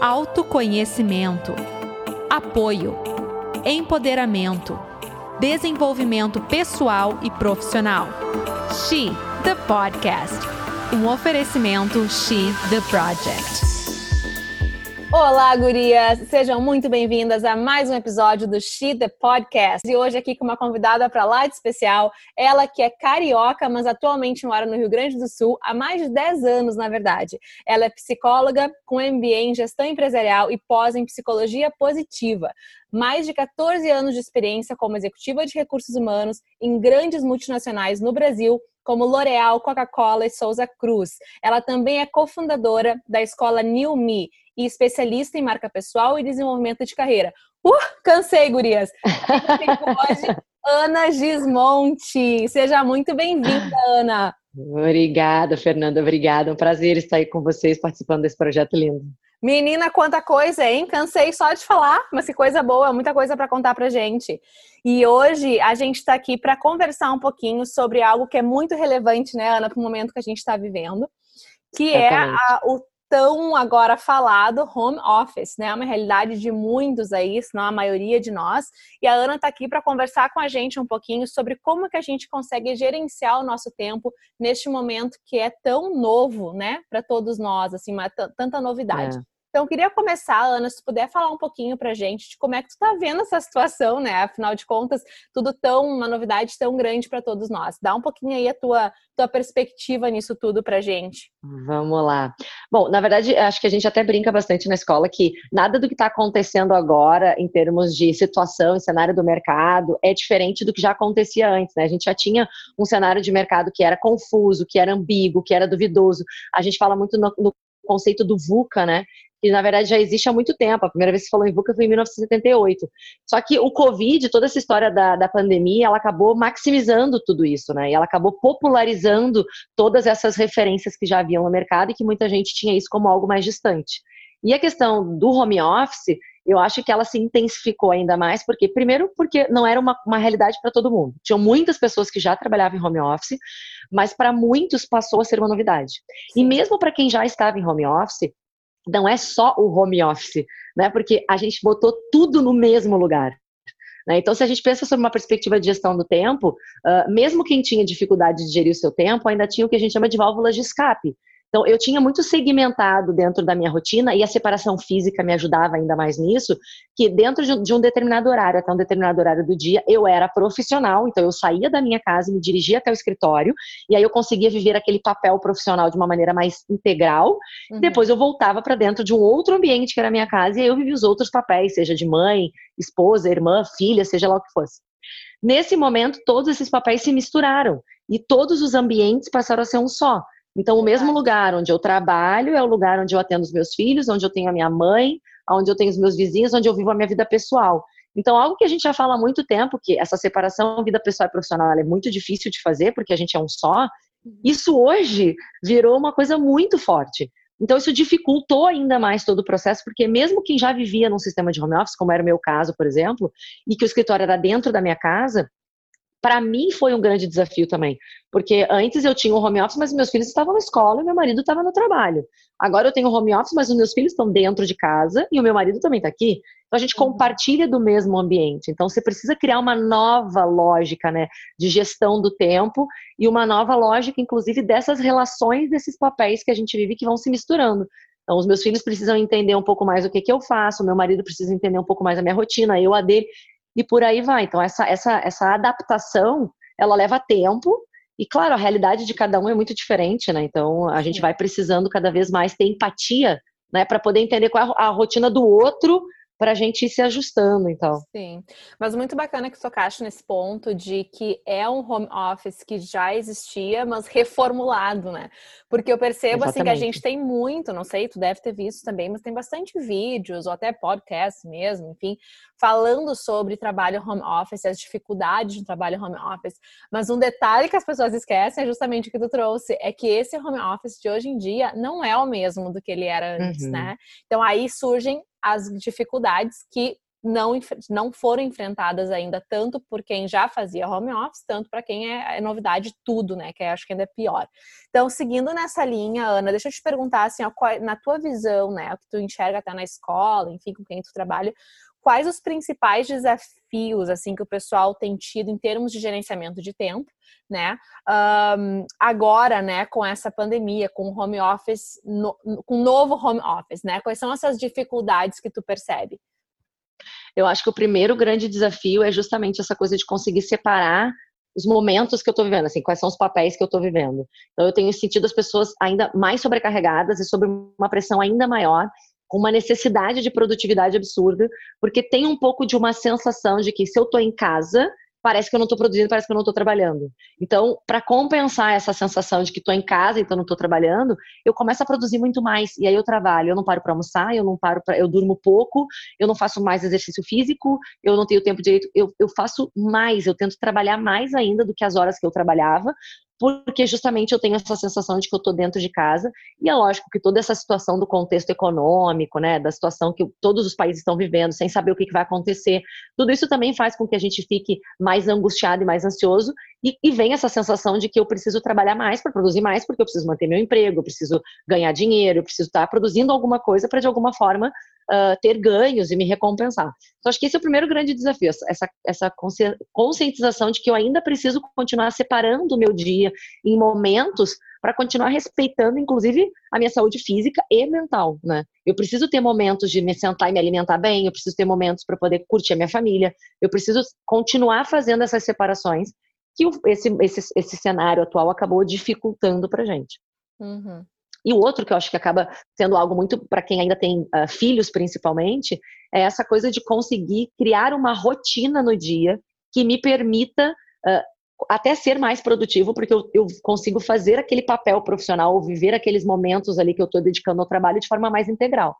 autoconhecimento, apoio, empoderamento, desenvolvimento pessoal e profissional. She, the podcast. Um oferecimento She, the Project. Olá, gurias! Sejam muito bem-vindas a mais um episódio do She The Podcast. E hoje aqui com uma convidada para lá de especial, ela que é carioca, mas atualmente mora no Rio Grande do Sul há mais de 10 anos, na verdade. Ela é psicóloga com MBA em gestão empresarial e pós em psicologia positiva. Mais de 14 anos de experiência como executiva de recursos humanos em grandes multinacionais no Brasil, como L'Oréal, Coca-Cola e Souza Cruz. Ela também é cofundadora da escola New Me e especialista em marca pessoal e desenvolvimento de carreira. Uh, cansei, gurias! hoje, Ana Gismonte. Seja muito bem-vinda, Ana. Obrigada, Fernanda. Obrigada. É um prazer estar aí com vocês participando desse projeto lindo. Menina, quanta coisa, hein? Cansei só de falar, mas que coisa boa, muita coisa para contar pra gente. E hoje a gente está aqui para conversar um pouquinho sobre algo que é muito relevante, né, Ana, para o momento que a gente está vivendo, que é a, o tão agora falado home office, né? É uma realidade de muitos aí, se não a maioria de nós. E a Ana está aqui para conversar com a gente um pouquinho sobre como que a gente consegue gerenciar o nosso tempo neste momento que é tão novo, né, para todos nós, assim, uma, tanta novidade. É. Então, queria começar, Ana, se puder falar um pouquinho pra gente de como é que tu tá vendo essa situação, né? Afinal de contas, tudo tão, uma novidade tão grande para todos nós. Dá um pouquinho aí a tua, tua perspectiva nisso tudo pra gente. Vamos lá. Bom, na verdade, acho que a gente até brinca bastante na escola que nada do que está acontecendo agora, em termos de situação e cenário do mercado, é diferente do que já acontecia antes, né? A gente já tinha um cenário de mercado que era confuso, que era ambíguo, que era duvidoso. A gente fala muito no, no conceito do VUCA, né? que na verdade já existe há muito tempo. A primeira vez que se falou em VUCA foi em 1978. Só que o Covid, toda essa história da, da pandemia, ela acabou maximizando tudo isso, né? E ela acabou popularizando todas essas referências que já haviam no mercado e que muita gente tinha isso como algo mais distante. E a questão do home office, eu acho que ela se intensificou ainda mais, porque, primeiro, porque não era uma, uma realidade para todo mundo. Tinham muitas pessoas que já trabalhavam em home office, mas para muitos passou a ser uma novidade. E mesmo para quem já estava em home office, não é só o home office, né? Porque a gente botou tudo no mesmo lugar. Né? Então, se a gente pensa sobre uma perspectiva de gestão do tempo, mesmo quem tinha dificuldade de gerir o seu tempo, ainda tinha o que a gente chama de válvulas de escape. Então, eu tinha muito segmentado dentro da minha rotina e a separação física me ajudava ainda mais nisso, que dentro de um determinado horário, até um determinado horário do dia, eu era profissional, então eu saía da minha casa me dirigia até o escritório, e aí eu conseguia viver aquele papel profissional de uma maneira mais integral. Uhum. Depois eu voltava para dentro de um outro ambiente que era a minha casa e aí eu vivia os outros papéis, seja de mãe, esposa, irmã, filha, seja lá o que fosse. Nesse momento, todos esses papéis se misturaram e todos os ambientes passaram a ser um só. Então, o mesmo lugar onde eu trabalho é o lugar onde eu atendo os meus filhos, onde eu tenho a minha mãe, onde eu tenho os meus vizinhos, onde eu vivo a minha vida pessoal. Então, algo que a gente já fala há muito tempo, que essa separação vida pessoal e profissional é muito difícil de fazer, porque a gente é um só, uhum. isso hoje virou uma coisa muito forte. Então, isso dificultou ainda mais todo o processo, porque mesmo quem já vivia num sistema de home office, como era o meu caso, por exemplo, e que o escritório era dentro da minha casa, para mim foi um grande desafio também, porque antes eu tinha o home office, mas meus filhos estavam na escola e meu marido estava no trabalho. Agora eu tenho home office, mas os meus filhos estão dentro de casa e o meu marido também está aqui. Então a gente uhum. compartilha do mesmo ambiente. Então você precisa criar uma nova lógica, né, de gestão do tempo e uma nova lógica, inclusive, dessas relações desses papéis que a gente vive que vão se misturando. Então, os meus filhos precisam entender um pouco mais o que, que eu faço, o meu marido precisa entender um pouco mais a minha rotina, eu a dele e por aí vai. Então, essa, essa, essa adaptação, ela leva tempo, e claro, a realidade de cada um é muito diferente, né? Então, a gente vai precisando cada vez mais ter empatia, né, para poder entender qual é a rotina do outro para a gente ir se ajustando, então. Sim, mas muito bacana que tocaste nesse ponto de que é um home office que já existia, mas reformulado, né? Porque eu percebo Exatamente. assim que a gente tem muito, não sei, tu deve ter visto também, mas tem bastante vídeos ou até podcasts mesmo, enfim, falando sobre trabalho home office, as dificuldades de trabalho home office. Mas um detalhe que as pessoas esquecem é justamente o que tu trouxe, é que esse home office de hoje em dia não é o mesmo do que ele era antes, uhum. né? Então aí surgem as dificuldades que não, não foram enfrentadas ainda, tanto por quem já fazia home office, tanto para quem é, é, novidade tudo, né? Que acho que ainda é pior. Então, seguindo nessa linha, Ana, deixa eu te perguntar, assim, ó, qual, na tua visão, né? O que tu enxerga até na escola, enfim, com quem tu trabalha, quais os principais desafios assim que o pessoal tem tido em termos de gerenciamento de tempo, né? Um, agora, né, com essa pandemia, com o home office, no, com o novo home office, né? Quais são essas dificuldades que tu percebe? Eu acho que o primeiro grande desafio é justamente essa coisa de conseguir separar os momentos que eu estou vivendo, assim, quais são os papéis que eu estou vivendo. Então, eu tenho sentido as pessoas ainda mais sobrecarregadas e sob uma pressão ainda maior com uma necessidade de produtividade absurda, porque tem um pouco de uma sensação de que se eu estou em casa, parece que eu não estou produzindo, parece que eu não estou trabalhando. Então, para compensar essa sensação de que estou em casa, então não estou trabalhando, eu começo a produzir muito mais. E aí eu trabalho, eu não paro para almoçar, eu não paro para, eu durmo pouco, eu não faço mais exercício físico, eu não tenho tempo direito, eu, eu faço mais, eu tento trabalhar mais ainda do que as horas que eu trabalhava, porque justamente eu tenho essa sensação de que eu estou dentro de casa, e é lógico que toda essa situação do contexto econômico, né, da situação que todos os países estão vivendo, sem saber o que, vai acontecer, tudo isso também faz com que a gente fique mais angustiado e mais ansioso, e, e vem essa sensação de que eu preciso trabalhar mais para produzir mais, porque eu preciso manter meu emprego, eu preciso ganhar dinheiro, eu preciso estar produzindo alguma coisa para de alguma forma uh, ter ganhos e me recompensar. Então, acho que esse é o primeiro grande desafio, essa, essa conscientização de que eu ainda preciso continuar separando o meu dia em momentos para continuar respeitando, inclusive, a minha saúde física e mental, né? Eu preciso ter momentos de me sentar e me alimentar bem, eu preciso ter momentos para poder curtir a minha família, eu preciso continuar fazendo essas separações que esse, esse, esse cenário atual acabou dificultando para gente. Uhum. E o outro que eu acho que acaba sendo algo muito para quem ainda tem uh, filhos, principalmente, é essa coisa de conseguir criar uma rotina no dia que me permita uh, até ser mais produtivo, porque eu, eu, consigo fazer aquele papel profissional, viver aqueles momentos ali que eu estou dedicando ao trabalho de forma mais integral.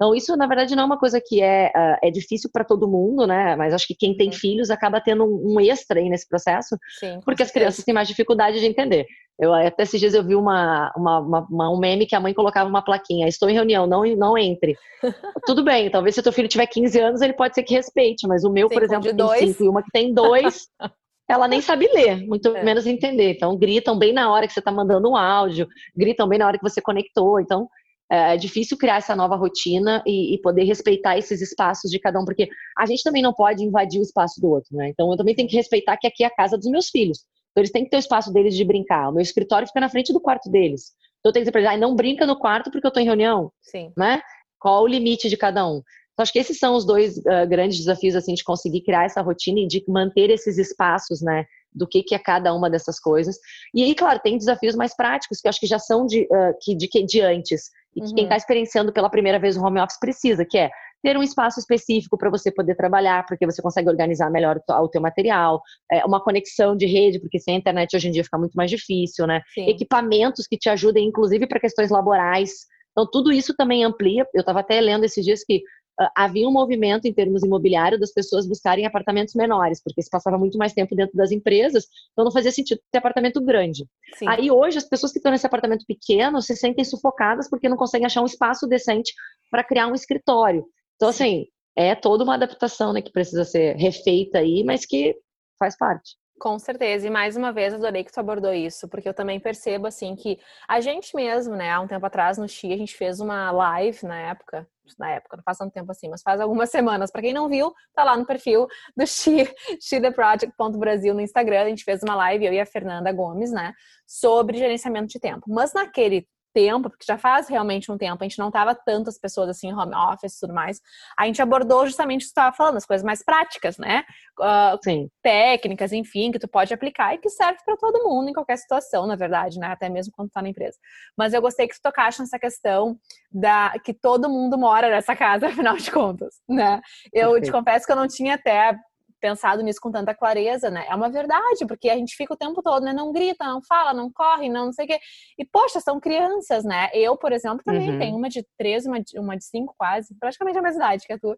Então, isso, na verdade, não é uma coisa que é, uh, é difícil para todo mundo, né? Mas acho que quem tem uhum. filhos acaba tendo um, um, extra aí nesse processo, Sim, porque as crianças têm mais dificuldade de entender. Eu, até esses dias eu vi uma, uma, uma, um meme que a mãe colocava uma plaquinha: Estou em reunião, não, não entre. Tudo bem, talvez se o teu filho tiver 15 anos, ele pode ser que respeite, mas o meu, Sim, por exemplo, tem dois. cinco e uma que tem dois. ela nem sabe ler, muito é. menos entender. Então, gritam bem na hora que você está mandando um áudio, gritam bem na hora que você conectou. Então, é, é difícil criar essa nova rotina e, e, poder respeitar esses espaços de cada um, porque a gente também não pode invadir o espaço do outro, né? Então eu também tenho que respeitar que aqui é a casa dos meus filhos. Então eles têm que ter o espaço deles de brincar. O meu escritório fica na frente do quarto deles. Então eu tenho que dizer para eles, ah, não brinca no quarto porque eu estou em reunião. Sim. Né? Qual o limite de cada um? Então, acho que esses são os dois uh, grandes desafios, assim, de conseguir criar essa rotina e de manter esses espaços, né, do que, que é cada uma dessas coisas. E aí, claro, tem desafios mais práticos, que eu acho que já são de, uh, que, de, de antes, e que uhum. quem está experienciando pela primeira vez o home office precisa, que é ter um espaço específico para você poder trabalhar, porque você consegue organizar melhor o teu material, é, uma conexão de rede, porque sem a internet hoje em dia fica muito mais difícil, né? Sim. Equipamentos que te ajudem, inclusive, para questões laborais. Então, tudo isso também amplia. Eu estava até lendo esses dias que uh, havia um movimento em termos imobiliários das pessoas buscarem apartamentos menores, porque se passava muito mais tempo dentro das empresas, então não fazia sentido ter apartamento grande. Sim. Aí hoje as pessoas que estão nesse apartamento pequeno se sentem sufocadas porque não conseguem achar um espaço decente para criar um escritório. Então, assim, é toda uma adaptação né, que precisa ser refeita aí, mas que faz parte. Com certeza, e mais uma vez adorei que tu abordou isso, porque eu também percebo assim que a gente mesmo, né, há um tempo atrás no Xi, a gente fez uma live na época, na época, não faz tanto tempo assim, mas faz algumas semanas. Para quem não viu, tá lá no perfil do Xi, xitheproject.brasil no Instagram, a gente fez uma live, eu e a Fernanda Gomes, né, sobre gerenciamento de tempo. Mas naquele tempo, porque já faz realmente um tempo, a gente não tava tantas pessoas assim em home office e tudo mais, a gente abordou justamente o que você estava falando, as coisas mais práticas, né? Uh. Técnicas, enfim, que tu pode aplicar e que serve para todo mundo em qualquer situação, na verdade, né? Até mesmo quando tá na empresa. Mas eu gostei que tu tocaste nessa questão da que todo mundo mora nessa casa, afinal de contas, né? Eu te confesso que eu não tinha até pensado nisso com tanta clareza, né? É uma verdade, porque a gente fica o tempo todo, né? Não grita, não fala, não corre, não, não sei o quê. E, poxa, são crianças, né? Eu, por exemplo, também uhum. tenho uma de três, uma de, uma de cinco quase, praticamente a mesma idade que a tua.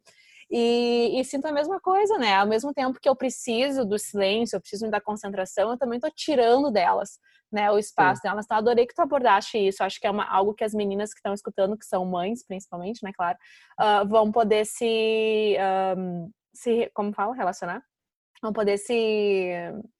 E, e, sinto a mesma coisa, né? Ao mesmo tempo que eu preciso do silêncio, eu preciso da concentração, eu também tô tirando delas né, o espaço Sim. delas. Então, adorei que tu abordaste isso. Acho que é uma, algo que as meninas que estão escutando, que são mães, principalmente, né, claro, uh, vão poder se, um, se, como fala, relacionar? Vão poder se,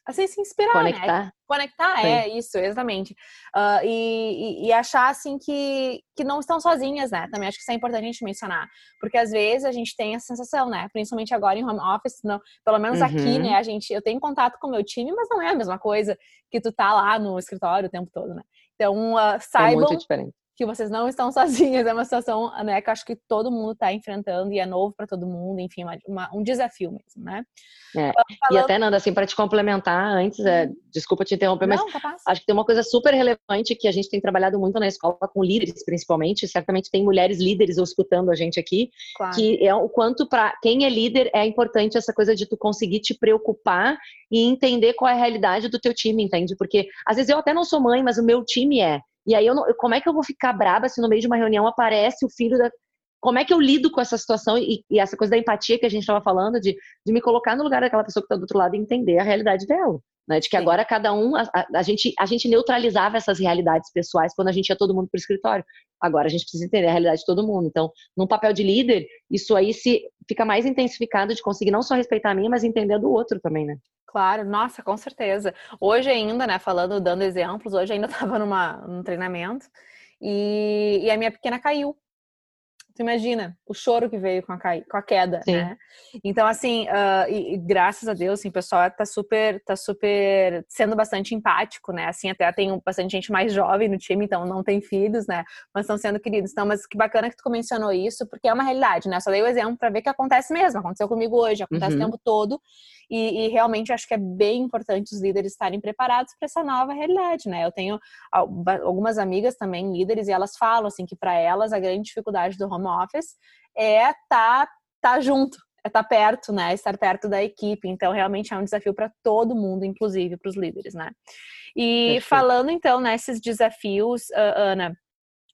assim, se inspirar, né? Conectar. Né? Conectar, Sim. é, isso, exatamente. Uh, e, e, achar, assim, que, que não estão sozinhas, né? Também acho que isso é importante a gente mencionar. Porque, às vezes, a gente tem essa sensação, né? Principalmente agora em home office, não, pelo menos uhum. aqui, né? A gente, eu tenho contato com o meu time, mas não é a mesma coisa que tu tá lá no escritório o tempo todo, né? Então, uh, saibam... É muito diferente que vocês não estão sozinhas. É uma situação né, que acho que todo mundo está enfrentando e é novo para todo mundo, enfim, uma, uma, um desafio mesmo, né? É. Falando... E até, Nanda, assim, para te complementar antes, é, uhum. desculpa te interromper, não, mas tá acho que tem uma coisa super relevante que a gente tem trabalhado muito na escola com líderes, principalmente. Certamente tem mulheres líderes escutando a gente aqui, claro. que é o quanto para quem é líder é importante essa coisa de tu conseguir te preocupar e entender qual é a realidade do teu time, entende? Porque às vezes eu até não sou mãe, mas o meu time é. E aí, eu não, como é que eu vou ficar braba se no meio de uma reunião aparece o filho da. Como é que eu lido com essa situação e, e essa coisa da empatia que a gente estava falando, de, de me colocar no lugar daquela pessoa que está do outro lado e entender a realidade dela? Né? De que Sim. agora cada um, a, a, gente, a gente neutralizava essas realidades pessoais quando a gente ia todo mundo para o escritório. Agora a gente precisa entender a realidade de todo mundo. Então, num papel de líder, isso aí se fica mais intensificado de conseguir não só respeitar a mim, mas entender a do outro também, né? Claro, nossa, com certeza. Hoje ainda, né, falando, dando exemplos, hoje ainda estava numa num treinamento e, e a minha pequena caiu. Tu imagina o choro que veio com a, com a queda, Sim. né? Então, assim, uh, e, e, graças a Deus, assim, o pessoal tá super, tá super sendo bastante empático, né? Assim, até tem bastante gente mais jovem no time, então não tem filhos, né? Mas estão sendo queridos. Então, mas que bacana que tu mencionou isso, porque é uma realidade, né? Só dei o exemplo para ver que acontece mesmo. Aconteceu comigo hoje, acontece uhum. o tempo todo. E, e, realmente acho que é bem importante os líderes estarem preparados para essa nova realidade, né? Eu tenho algumas amigas também líderes e elas falam assim que para elas a grande dificuldade do home office é estar tá, tá junto, é estar tá perto, né? Estar perto da equipe. Então realmente é um desafio para todo mundo, inclusive para os líderes, né? E Perfeito. falando então nesses desafios, Ana,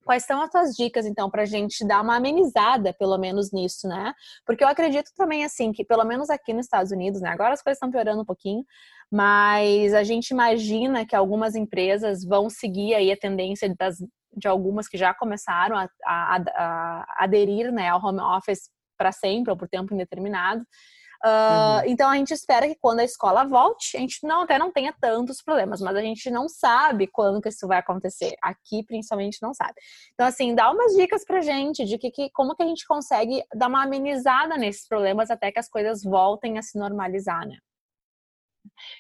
Quais são as tuas dicas, então, para a gente dar uma amenizada, pelo menos, nisso, né? Porque eu acredito também, assim, que pelo menos aqui nos Estados Unidos, né? Agora as coisas estão piorando um pouquinho, mas a gente imagina que algumas empresas vão seguir aí a tendência das, de algumas que já começaram a, a, a aderir né, ao home office para sempre ou por tempo indeterminado. Uh, uhum. Então a gente espera que quando a escola volte, a gente não até não tenha tantos problemas, mas a gente não sabe quando que isso vai acontecer. Aqui principalmente não sabe. Então assim, dá umas dicas pra gente de que, que como que a gente consegue dar uma amenizada nesses problemas até que as coisas voltem a se normalizar, né?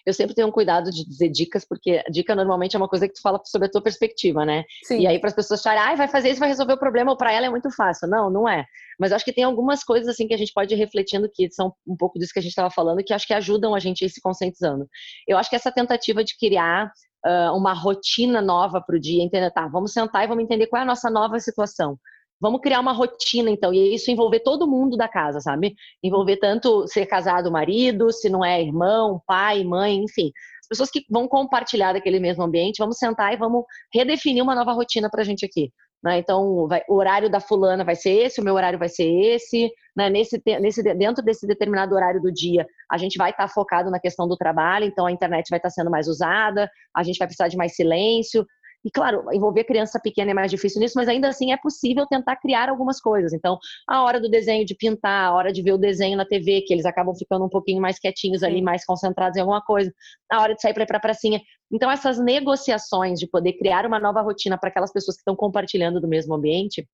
Eu sempre tenho um cuidado de dizer dicas, porque dica normalmente é uma coisa que tu fala sobre a tua perspectiva, né? Sim. E aí para as pessoas acharem, ah, vai fazer isso, vai resolver o problema, ou para ela é muito fácil. Não, não é. Mas acho que tem algumas coisas assim que a gente pode ir refletindo que são um pouco disso que a gente estava falando, que acho que ajudam a gente a ir se conscientizando. Eu acho que essa tentativa de criar uh, uma rotina nova para o dia, entender, tá, vamos sentar e vamos entender qual é a nossa nova situação. Vamos criar uma rotina, então, e isso envolver todo mundo da casa, sabe? Envolver tanto ser casado, marido, se não é irmão, pai, mãe, enfim. As pessoas que vão compartilhar daquele mesmo ambiente, vamos sentar e vamos redefinir uma nova rotina pra gente aqui. Né? Então, vai, o horário da fulana vai ser esse, o meu horário vai ser esse. Né? Nesse, nesse, dentro desse determinado horário do dia, a gente vai estar tá focado na questão do trabalho, então a internet vai estar tá sendo mais usada, a gente vai precisar de mais silêncio. E claro, envolver criança pequena é mais difícil nisso, mas ainda assim é possível tentar criar algumas coisas. Então, a hora do desenho de pintar, a hora de ver o desenho na TV, que eles acabam ficando um pouquinho mais quietinhos ali, mais concentrados em alguma coisa, a hora de sair para ir para a pracinha. Então, essas negociações de poder criar uma nova rotina para aquelas pessoas que estão compartilhando do mesmo ambiente,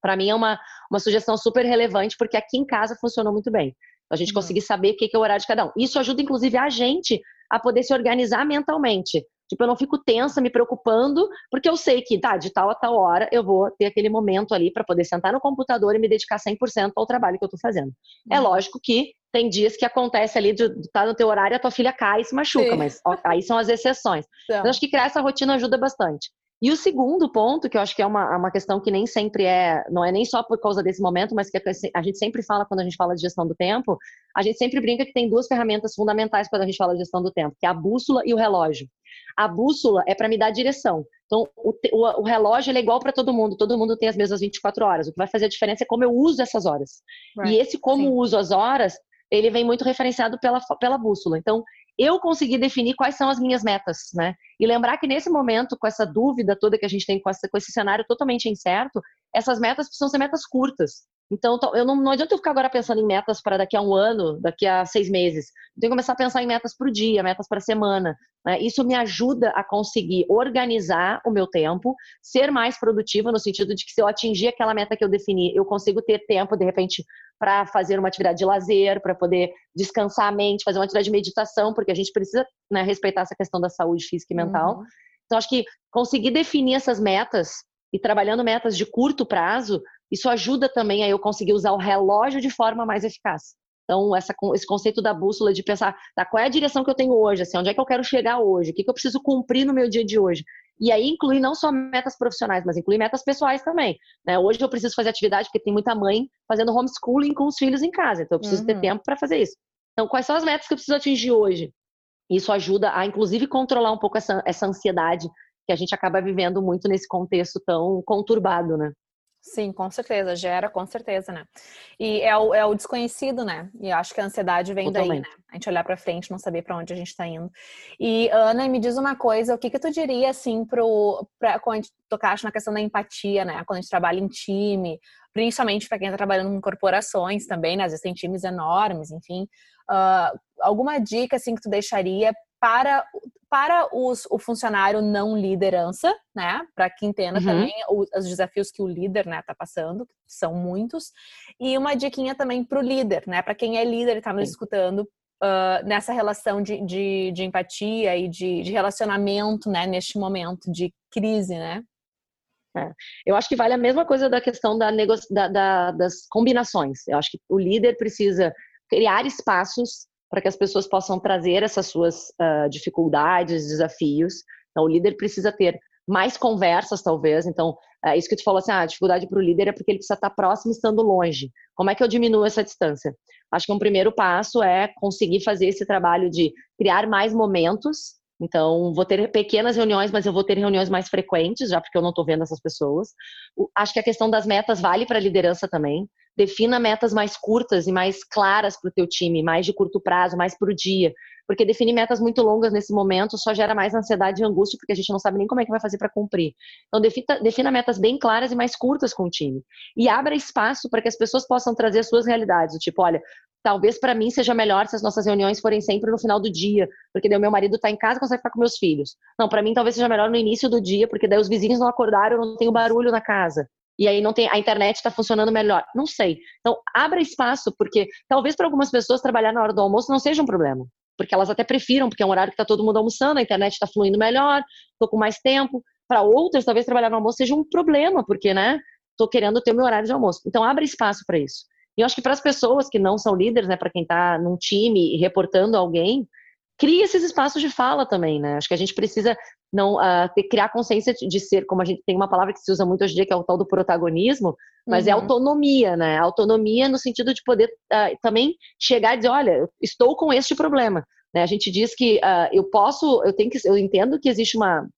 para mim é uma, uma sugestão super relevante, porque aqui em casa funcionou muito bem. A gente uhum. conseguir saber o que é o horário de cada um. Isso ajuda, inclusive, a gente a poder se organizar mentalmente. Tipo, eu não fico tensa, me preocupando, porque eu sei que, tá, de tal a tal hora eu vou ter aquele momento ali para poder sentar no computador e me dedicar 100% ao trabalho que eu tô fazendo. É uhum. É lógico que tem dias que acontece ali de estar tá no teu horário a tua filha cai e se machuca, Sim. mas ó, aí são as exceções. Então, eu acho que criar essa rotina ajuda bastante. E o segundo ponto, que eu acho que é uma, uma questão que nem sempre é, não é nem só por causa desse momento, mas que a gente sempre fala quando a gente fala de gestão do tempo, a gente sempre brinca que tem duas ferramentas fundamentais quando a gente fala de gestão do tempo, que é a bússola e o relógio. A bússola é para me dar direção. Então, o, o, o relógio é igual para todo mundo, todo mundo tem as mesmas 24 horas. O que vai fazer a diferença é como eu uso essas horas. Right. E esse como Sim. uso as horas ele vem muito referenciado pela, pela bússola. Então, eu conseguir definir quais são as minhas metas, né? E lembrar que nesse momento, com essa dúvida toda que a gente tem, com, essa, com esse cenário totalmente incerto, essas metas precisam ser metas curtas. Então, eu não, não adianta eu ficar agora pensando em metas para daqui a um ano, daqui a seis meses. Eu tenho que começar a pensar em metas para o dia, metas para a semana. Né? Isso me ajuda a conseguir organizar o meu tempo, ser mais produtiva, no sentido de que se eu atingir aquela meta que eu defini, eu consigo ter tempo, de repente, para fazer uma atividade de lazer, para poder descansar a mente, fazer uma atividade de meditação, porque a gente precisa né, respeitar essa questão da saúde física e mental. Uhum. Então, acho que conseguir definir essas metas e trabalhando metas de curto prazo isso ajuda também a eu conseguir usar o relógio de forma mais eficaz. Então, essa, esse conceito da bússola de pensar, tá, qual é a direção que eu tenho hoje, assim, onde é que eu quero chegar hoje, o que, que eu preciso cumprir no meu dia de hoje. E aí incluir não só metas profissionais, mas incluir metas pessoais também. Né? Hoje eu preciso fazer atividade porque tem muita mãe fazendo homeschooling com os filhos em casa, então eu preciso uhum. ter tempo para fazer isso. Então, quais são as metas que eu preciso atingir hoje? Isso ajuda a, inclusive, controlar um pouco essa, essa ansiedade que a gente acaba vivendo muito nesse contexto tão conturbado, né? Sim, com certeza, gera, com certeza, né? E é o, é o desconhecido, né? E acho que a ansiedade vem Totalmente. daí, né? A gente olhar para frente, não saber para onde a gente tá indo. E, Ana, me diz uma coisa, o que que tu diria, assim, pro, pra, quando a gente tocaste na questão da empatia, né? Quando a gente trabalha em time, principalmente para quem tá trabalhando em corporações também, né? Às vezes tem times enormes, enfim. Uh, alguma dica, assim, que tu deixaria para, para os, o funcionário não liderança, né? Para que entenda uhum. também os, os, desafios que o líder está né, tá passando, são muitos. E uma diquinha também para o líder, né? Para quem é líder e está nos escutando, uh, nessa relação de, de, de, empatia e de, de relacionamento, né? Neste momento de crise, né? É. Eu acho que vale a mesma coisa da questão da da, da, das combinações. Eu acho que o líder precisa criar espaços para que as pessoas possam trazer essas suas uh, dificuldades, desafios. Então, o líder precisa ter mais conversas, talvez. Então, é isso que tu falou assim, ah, a dificuldade para o líder é porque ele precisa estar próximo estando longe. Como é que eu diminuo essa distância? Acho que um primeiro passo é conseguir fazer esse trabalho de criar mais momentos. Então, vou ter pequenas reuniões, mas eu vou ter reuniões mais frequentes, já porque eu não estou vendo essas pessoas. Acho que a questão das metas vale para a liderança também defina metas mais curtas e mais claras para o teu time, mais de curto prazo, mais para o dia. Porque definir metas muito longas nesse momento só gera mais ansiedade e angústia, porque a gente não sabe nem como é que vai fazer para cumprir. Então, defina, defina metas bem claras e mais curtas com o time. E abra espaço para que as pessoas possam trazer as suas realidades. Tipo, olha, talvez para mim seja melhor se as nossas reuniões forem sempre no final do dia, porque daí o meu marido está em casa e consegue ficar com meus filhos. Não, para mim talvez seja melhor no início do dia, porque daí os vizinhos não acordaram, não tenho barulho na casa e aí não tem a internet está funcionando melhor. Não sei. Então, abra espaço, porque talvez para algumas pessoas trabalhar na hora do almoço não seja um problema. Porque elas até prefiram, porque é um horário que está todo mundo almoçando, a internet está fluindo melhor, estou com mais tempo. Para outras, talvez trabalhar no almoço seja um problema, porque, né, estou querendo ter o meu horário de almoço. Então, abra espaço para isso. E eu acho que para as pessoas que não são líderes, né, para quem está num time reportando alguém, cria esses espaços de fala também, né? Acho que a gente precisa não uh, ter, criar consciência de ser, como a gente tem uma palavra que se usa muito hoje em dia, que é o tal do protagonismo, mas é uhum. é autonomia, né? Autonomia no sentido de poder uh, também chegar e dizer, olha, estou com este problema. Né? A gente diz que uh, eu posso, eu tenho que, eu entendo que existe uma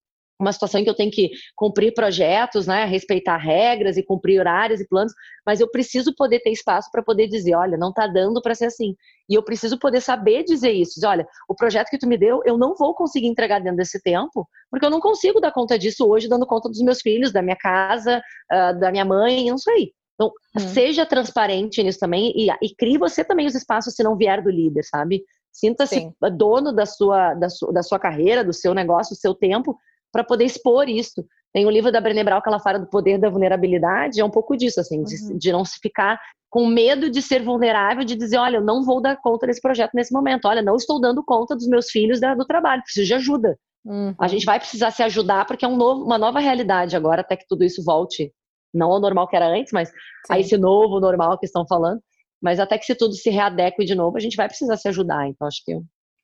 uma situação em que eu tenho que cumprir projetos, né, respeitar regras e cumprir horários e planos, mas eu preciso poder ter espaço para poder dizer, olha, não está dando para ser assim. E eu preciso poder saber dizer isso. Dizer, olha, o projeto que tu me deu, eu não vou conseguir entregar dentro desse tempo, porque eu não consigo dar conta disso hoje, dando conta dos meus filhos, da minha casa, uh, da minha mãe, não sei. Então, hum. seja transparente nisso também e, e crie você também os espaços se não vier do líder, sabe? Sinta-se dono da sua, da, sua, da sua carreira, do seu negócio, do seu tempo, para poder expor isso. Tem o livro da Brené Brown que ela fala do poder da vulnerabilidade, é um pouco disso, assim, uhum. de, de, não se ficar com medo de ser vulnerável, de dizer, olha, eu não vou dar conta desse projeto nesse momento, olha, não estou dando conta dos meus filhos da, do trabalho, preciso de ajuda. Uhum. A gente vai precisar se ajudar porque é um novo, uma nova realidade agora, até que tudo isso volte, não ao normal que era antes, mas Sim. a esse novo normal que estão falando. Mas até que se tudo se readeque de novo, a gente vai precisar se ajudar. Então, acho que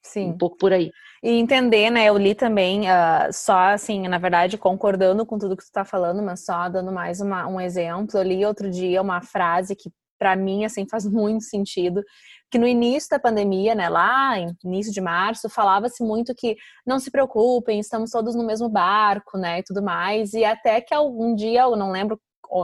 Sim. Um pouco por aí. E entender, né? Eu li também, uh, só assim, na verdade, concordando com tudo que tu tá falando, mas só dando mais uma, um exemplo. Eu li outro dia uma frase que, para mim, assim, faz muito sentido. Que no início da pandemia, né, lá início de março, falava-se muito que não se preocupem, estamos todos no mesmo barco, né, e tudo mais. E até que algum dia, eu não lembro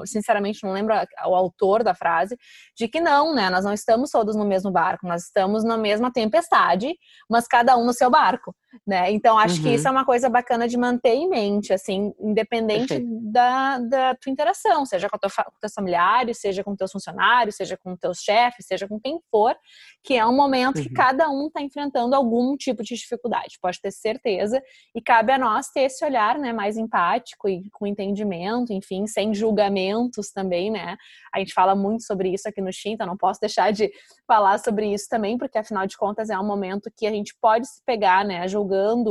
sinceramente não lembro o autor da frase, de que não, né? Nós não estamos todos no mesmo barco, nós estamos na mesma tempestade, mas cada um no seu barco né? Então acho uhum. que isso é uma coisa bacana de manter em mente, assim, independente da, da tua interação, seja com, com teus familiares, seja com teus funcionários, seja com teus chefes, seja com quem for, que é um momento uhum. que cada um está enfrentando algum tipo de dificuldade, pode ter certeza, e cabe a nós ter esse olhar, né, mais empático e com entendimento, enfim, sem julgamentos também, né? A gente fala muito sobre isso aqui no Shin, então não posso deixar de falar sobre isso também, porque afinal de contas é um momento que a gente pode se pegar, né, julgando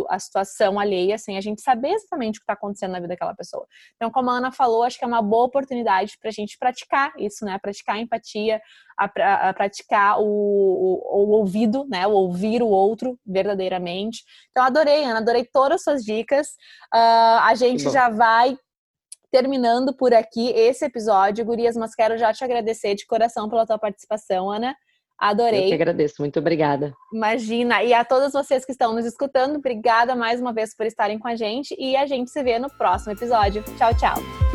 a situação alheia sem a gente saber exatamente o que está acontecendo na vida daquela pessoa. Então, como a Ana falou, acho que é uma boa oportunidade para a gente praticar isso, né? Praticar a empatia, a, a praticar o, o, o, ouvido, né? O ouvir o outro verdadeiramente. Então, adorei, Ana, adorei todas as suas dicas. Uh, a gente já vai terminando por aqui esse episódio. Gurias, mas quero já te agradecer de coração pela tua participação, Ana. Adorei. Eu que agradeço, muito obrigada. Imagina. E a todos vocês que estão nos escutando, obrigada mais uma vez por estarem com a gente e a gente se vê no próximo episódio. Tchau, tchau.